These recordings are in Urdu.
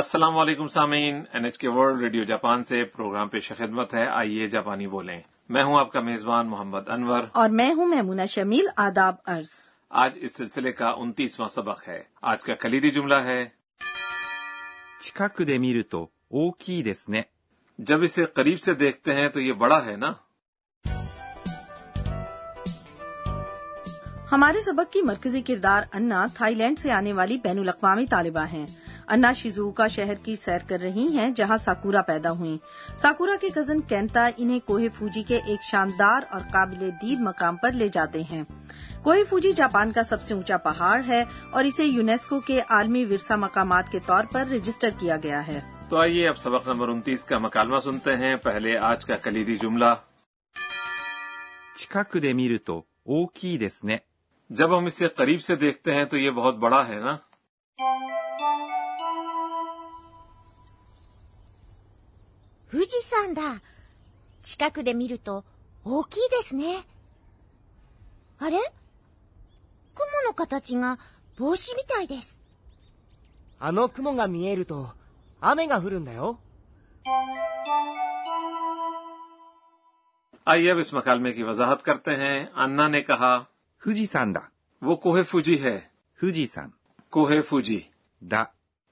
السلام علیکم سامعین N H K world radio Japan سے پروگرام پیش خدمت ہے۔ آئیے جاپانی بولیں۔ میں ہوں آپ کا میزبان محمد انور۔ اور میں ہوں میمونہ شمیل آداب ارض آج اس سلسلے کا انتیسواں سبق ہے۔ آج کا کلیدی جملہ ہے۔ جب اسے قریب سے دیکھتے ہیں تو یہ بڑا ہے نا؟ ہمارے سبق کی مرکزی کردار انا تھائی لینڈ سے آنے والی بین الاقوامی طالبہ ہیں۔ انا شیزوکا شہر کی سیر کر رہی ہیں جہاں ساکورا پیدا ہوئیں۔ ساکورا کے کزن کینتا انہیں کوہ فوجی کے ایک شاندار اور قابل دید مقام پر لے جاتے ہیں۔ کوہ فوجی جاپان کا سب سے اونچا پہاڑ ہے اور اسے یونیسکو کے عالمی ورثہ مقامات کے طور پر رجسٹر کیا گیا ہے۔ تو آئیے اب سبق نمبر انتیس کا مکالمہ سنتے ہیں۔ پہلے آج کا کلیدی جملہ۔ دے تو نے۔ جب ہم اسے قریب سے دیکھتے ہیں تو یہ بہت بڑا ہے نا؟ 富士山だ。近くで見ると大きいですね。あれ？雲の形が帽子みたいです。あの雲が見えると雨が降るんだよ。آئیے اب اس مکالمے کی وضاحت کرتے ہیں انا نے کہا فوجی سان دا وہ کوہ فوجی ہے فوجی سان کوہ فوجی دا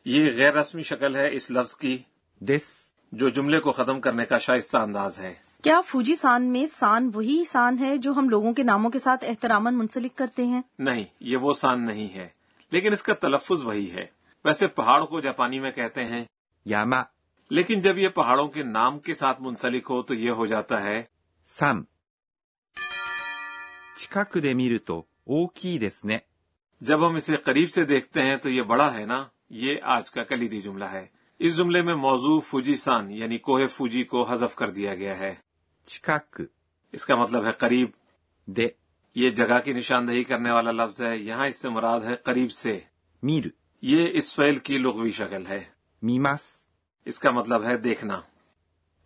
یہ غیر رسمی شکل ہے اس لفظ کی دس جو جملے کو ختم کرنے کا شائستہ انداز ہے۔ کیا فوجی سان میں سان وہی سان ہے جو ہم لوگوں کے ناموں کے ساتھ احترامن منسلک کرتے ہیں؟ نہیں یہ وہ سان نہیں ہے۔ لیکن اس کا تلفظ وہی ہے۔ ویسے پہاڑ کو جاپانی میں کہتے ہیں۔ یاما۔ لیکن جب یہ پہاڑوں کے نام کے ساتھ منسلک ہو تو یہ ہو جاتا ہے۔ سم۔ جب ہم اسے قریب سے دیکھتے ہیں تو یہ بڑا ہے نا۔ یہ آج کا کلیدی جملہ ہے۔ اس جملے میں موضوع فوجی سان یعنی کوہ فوجی کو حذف کر دیا گیا ہے۔ چکاک۔ اس کا مطلب ہے قریب۔ دے۔ یہ جگہ کی نشاندہی کرنے والا لفظ ہے یہاں اس سے مراد ہے قریب سے۔ میر۔ یہ اس فیل کی لغوی شکل ہے۔ میماس۔ اس کا مطلب ہے دیکھنا۔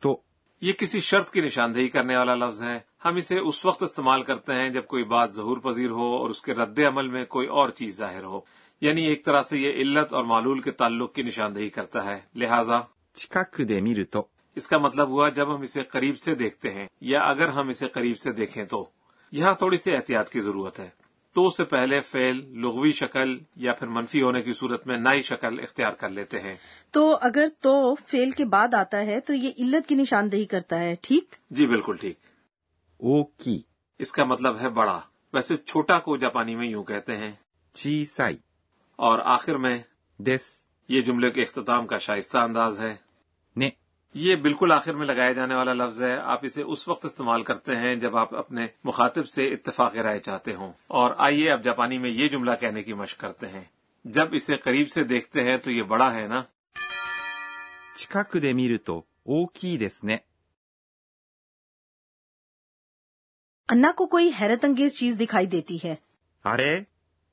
تو۔ یہ کسی شرط کی نشاندہی کرنے والا لفظ ہے۔ ہم اسے اس وقت استعمال کرتے ہیں جب کوئی بات ظہور پذیر ہو اور اس کے رد عمل میں کوئی اور چیز ظاہر ہو۔ یعنی ایک طرح سے یہ علت اور معلول کے تعلق کی نشاندہی کرتا ہے۔ لہذا اس کا مطلب ہوا جب ہم اسے قریب سے دیکھتے ہیں یا اگر ہم اسے قریب سے دیکھیں تو۔ یہاں تھوڑی سی احتیاط کی ضرورت ہے۔ تو اس سے پہلے فعل لغوی شکل یا پھر منفی ہونے کی صورت میں نئی شکل اختیار کر لیتے ہیں۔ تو اگر تو فعل کے بعد آتا ہے تو یہ علت کی نشاندہی کرتا ہے ٹھیک؟ جی بالکل ٹھیک۔ او کی اس کا مطلب ہے بڑا۔ ویسے چھوٹا کو جاپانی میں یوں کہتے ہیں۔ چی سائی اور آخر میں دس یہ جملے کے اختتام کا شائستہ انداز ہے۔ نے یہ بالکل آخر میں لگایا جانے والا لفظ ہے۔ آپ اسے اس وقت استعمال کرتے ہیں جب آپ اپنے مخاطب سے اتفاق رائے چاہتے ہوں۔ اور آئیے آپ جاپانی میں یہ جملہ کہنے کی مشق کرتے ہیں۔ جب اسے قریب سے دیکھتے ہیں تو یہ بڑا ہے نا؟ تو انا کو کوئی حیرت انگیز چیز دکھائی دیتی ہے۔ ارے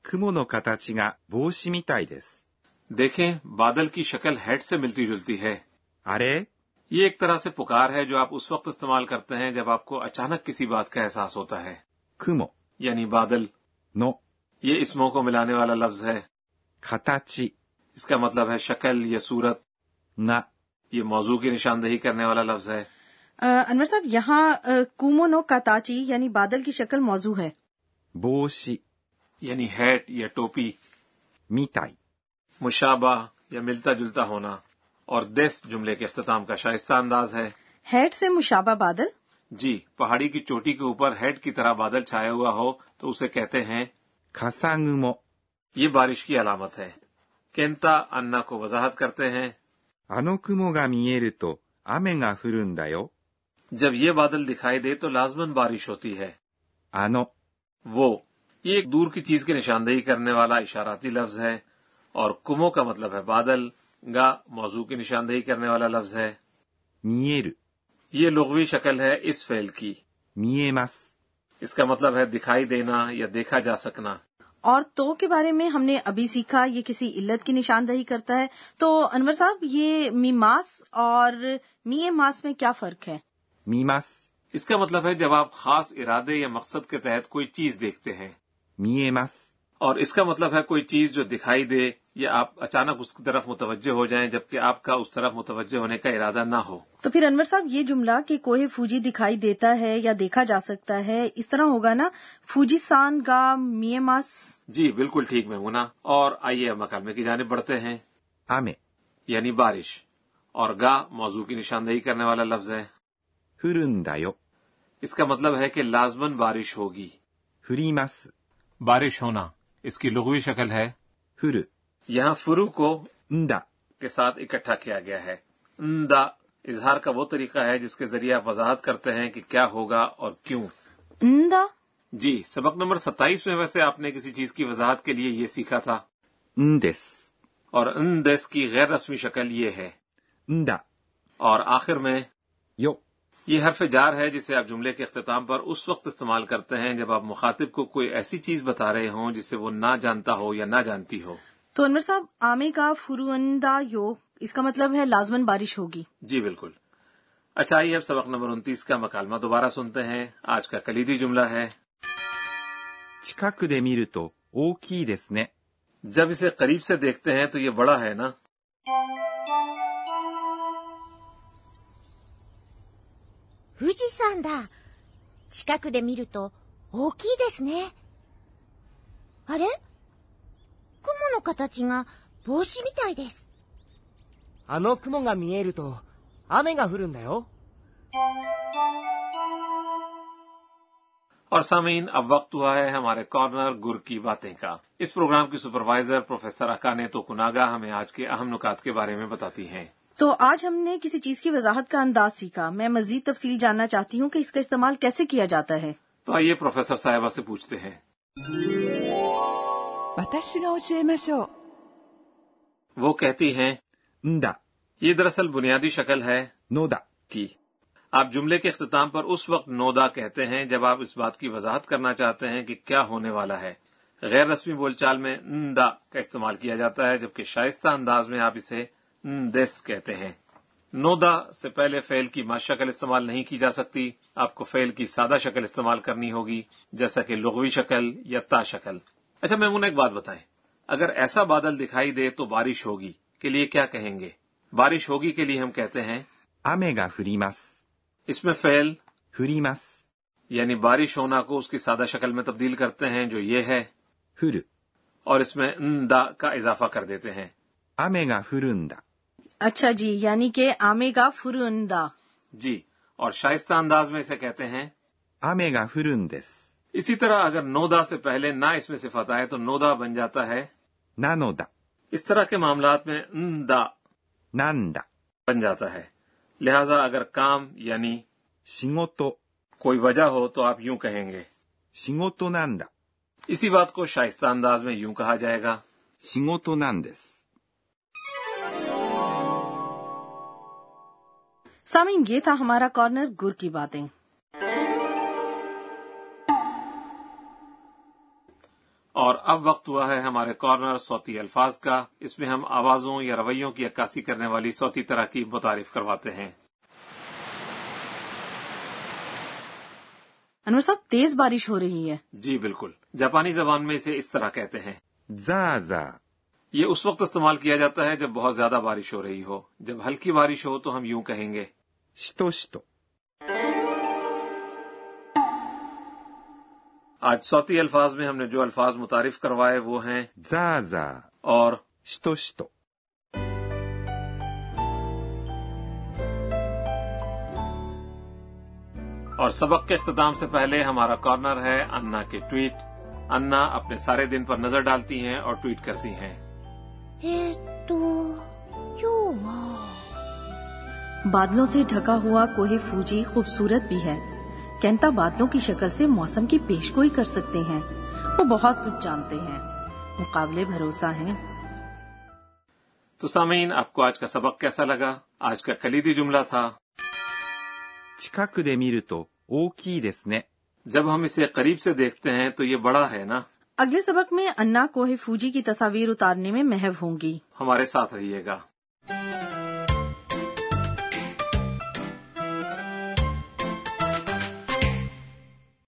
雲の形が帽子みたいです。 دیکھیں بادل کی شکل ہیڈ سے ملتی جلتی ہے あれ یہ ایک طرح سے پکار ہے جو آپ اس وقت استعمال کرتے ہیں جب آپ کو اچانک کسی بات کا احساس ہوتا ہے 雲 یعنی بادل の یہ اسموں کو ملانے والا لفظ ہے 形 اس کا مطلب ہے شکل یا صورت が یہ موضوع کی نشاندہی کرنے والا لفظ ہے آ، انور صاحب یہاں آ، کومونو کاتاچی یعنی بادل کی شکل موضوع ہے 帽子 یعنی ہیٹ یا ٹوپی۔ میتائی مشابہ یا ملتا جلتا ہونا۔ اور دس جملے کے اختتام کا شائستہ انداز ہے۔ ہیٹ سے مشابہ بادل؟ جی پہاڑی کی چوٹی کے اوپر ہیڈ کی طرح بادل چھایا ہوا ہو تو اسے کہتے ہیں خسانگمو یہ بارش کی علامت ہے۔ کینتا انا کو وضاحت کرتے ہیں۔ انوکمو گا میئر تو آمے گا فرندا جب یہ بادل دکھائی دے تو لازمن بارش ہوتی ہے۔ آنو۔ وہ یہ ایک دور کی چیز کی نشاندہی کرنے والا اشاراتی لفظ ہے اور کمو کا مطلب ہے بادل گا موضوع کی نشاندہی کرنے والا لفظ ہے۔ میئر یہ لغوی شکل ہے اس فیل کی۔ میمس اس کا مطلب ہے دکھائی دینا یا دیکھا جا سکنا۔ اور تو کے بارے میں ہم نے ابھی سیکھا یہ کسی علت کی نشاندہی کرتا ہے۔ تو انور صاحب یہ میماس اور می ماس میں کیا فرق ہے؟ میماس اس کا مطلب ہے جب آپ خاص ارادے یا مقصد کے تحت کوئی چیز دیکھتے ہیں۔ 見えます。 اور اس کا مطلب ہے کوئی چیز جو دکھائی دے یا آپ اچانک اس کی طرف متوجہ ہو جائیں جبکہ آپ کا اس طرف متوجہ ہونے کا ارادہ نہ ہو تو پھر انور صاحب یہ جملہ کہ کوہ فوجی دکھائی دیتا ہے یا دیکھا جا سکتا ہے اس طرح ہوگا نا فوجی سان گا میے ماس جی بالکل ٹھیک میمونا اور آئیے اب مکالمے کی جانب بڑھتے ہیں 雨、 یعنی بارش اور گا موضوع کی نشاندہی کرنے والا لفظ ہے 降るんだよ、 اس کا مطلب ہے کہ لازمن بارش ہوگی 降ります、 بارش ہونا اس کی لغوی شکل ہے۔ فرو یہاں فرو کو اندا۔ کے ساتھ اکٹھا کیا گیا ہے۔ اندا اظہار کا وہ طریقہ ہے جس کے ذریعے آپ وضاحت کرتے ہیں کہ کیا ہوگا اور کیوں۔ اندا؟ جی سبق نمبر ستائیس میں ویسے آپ نے کسی چیز کی وضاحت کے لیے یہ سیکھا تھا۔ اندس۔ اور اندس کی غیر رسمی شکل یہ ہے۔ اندا۔ اور آخر میں یو۔ یہ حرف جار ہے جسے آپ جملے کے اختتام پر اس وقت استعمال کرتے ہیں جب آپ مخاطب کو کوئی ایسی چیز بتا رہے ہوں جسے وہ نہ جانتا ہو یا نہ جانتی ہو۔ تو انور صاحب آمے کا فروندہ یو اس کا مطلب ہے لازمن بارش ہوگی۔ جی بالکل۔ اچھا آئیے اب سبق نمبر انتیس کا مکالمہ دوبارہ سنتے ہیں۔ آج کا کلیدی جملہ ہے۔ جب اسے قریب سے دیکھتے ہیں تو یہ بڑا ہے نا۔ 富士山だ。近くで見ると大きいですね。あれ雲の形が帽子みたいです。あの雲が見えると雨が降るんだよ。 اور سامعین اب وقت ہوا ہے ہمارے کارنر گر کی باتیں کا اس پروگرام کی سپروائزر پروفیسر اکانے تو کناگا ہمیں آج کے اہم نکات کے بارے میں بتاتی ہیں تو آج ہم نے کسی چیز کی وضاحت کا انداز سیکھا۔ میں مزید تفصیل جاننا چاہتی ہوں کہ اس کا استعمال کیسے کیا جاتا ہے۔ تو آئیے پروفیسر صاحبہ سے پوچھتے ہیں۔ وہ کہتی ہیں دا یہ دراصل بنیادی شکل ہے۔ نودا۔ کی۔ آپ جملے کے اختتام پر اس وقت نودا کہتے ہیں جب آپ اس بات کی وضاحت کرنا چاہتے ہیں کہ کیا ہونے والا ہے۔ غیر رسمی بول چال میں ندا کا استعمال کیا جاتا ہے جبکہ شائستہ انداز میں آپ اسے دس کہتے ہیں۔ نو دا سے پہلے فیل کی ما شکل استعمال نہیں کی جا سکتی۔ آپ کو فیل کی سادہ شکل استعمال کرنی ہوگی جیسا کہ لغوی شکل یا تا شکل۔ اچھا میں انہیں ایک بات بتائیں۔ اگر ایسا بادل دکھائی دے تو بارش ہوگی۔ کے لیے کیا کہیں گے؟ بارش ہوگی کے لیے ہم کہتے ہیں آمیگا فریماس۔ اس میں فیل فریمس یعنی بارش ہونا کو اس کی سادہ شکل میں تبدیل کرتے ہیں جو یہ ہے۔ اور اس میں اندا کا اضافہ کر دیتے ہیں۔ آمے گا فرندہ اچھا جی یعنی کہ آمے گا فرندہ جی اور شائستہ انداز میں اسے کہتے ہیں آمے گا فرندس اسی طرح اگر نودا سے پہلے نہ اس میں صفت آئے تو نودا بن جاتا ہے۔ نانودا اس طرح کے معاملات میں ندا ناندا۔ بن جاتا ہے۔ لہذا اگر کام یعنی شنگوتو۔ کوئی وجہ ہو تو آپ یوں کہیں گے۔ شنگوتو ناندا۔ اسی بات کو شائستہ انداز میں یوں کہا جائے گا۔ شنگوتو ناندس۔ سامعین یہ تھا ہمارا کارنر گر کی باتیں۔ اور اب وقت ہوا ہے ہمارے کارنر صوتی الفاظ کا۔ اس میں ہم آوازوں یا رویوں کی عکاسی کرنے والی صوتی تراکیب متعارف کرواتے ہیں۔ انور صاحب تیز بارش ہو رہی ہے۔ جی بالکل۔ جاپانی زبان میں اسے اس طرح کہتے ہیں۔ ザーザー、یہ اس وقت استعمال کیا جاتا ہے جب بہت زیادہ بارش ہو رہی ہو۔ جب ہلکی بارش ہو تو ہم یوں کہیں گے۔ しとしと。آج سوتی الفاظ میں ہم نے جو الفاظ متعارف کروائے وہ ہیں زازا اور شتو شتو۔ اور سبق کے اختتام سے پہلے ہمارا کارنر ہے انا کے ٹویٹ۔ انا اپنے سارے دن پر نظر ڈالتی ہیں اور ٹویٹ کرتی ہیں۔ بادلوں سے ڈھکا ہوا کوہ فوجی خوبصورت بھی ہے۔ کینتا بادلوں کی شکل سے موسم کی پیش گوئی کر سکتے ہیں۔ وہ بہت کچھ جانتے ہیں۔ مقابلے بھروسہ ہیں۔ تو سامعین آپ کو آج کا سبق کیسا لگا؟ آج کا کلیدی جملہ تھا۔ جب ہم اسے قریب سے دیکھتے ہیں تو یہ بڑا ہے نا؟ اگلے سبق میں انا کوہ فوجی کی تصاویر اتارنے میں محو ہوں گی۔ ہمارے ساتھ رہیے گا۔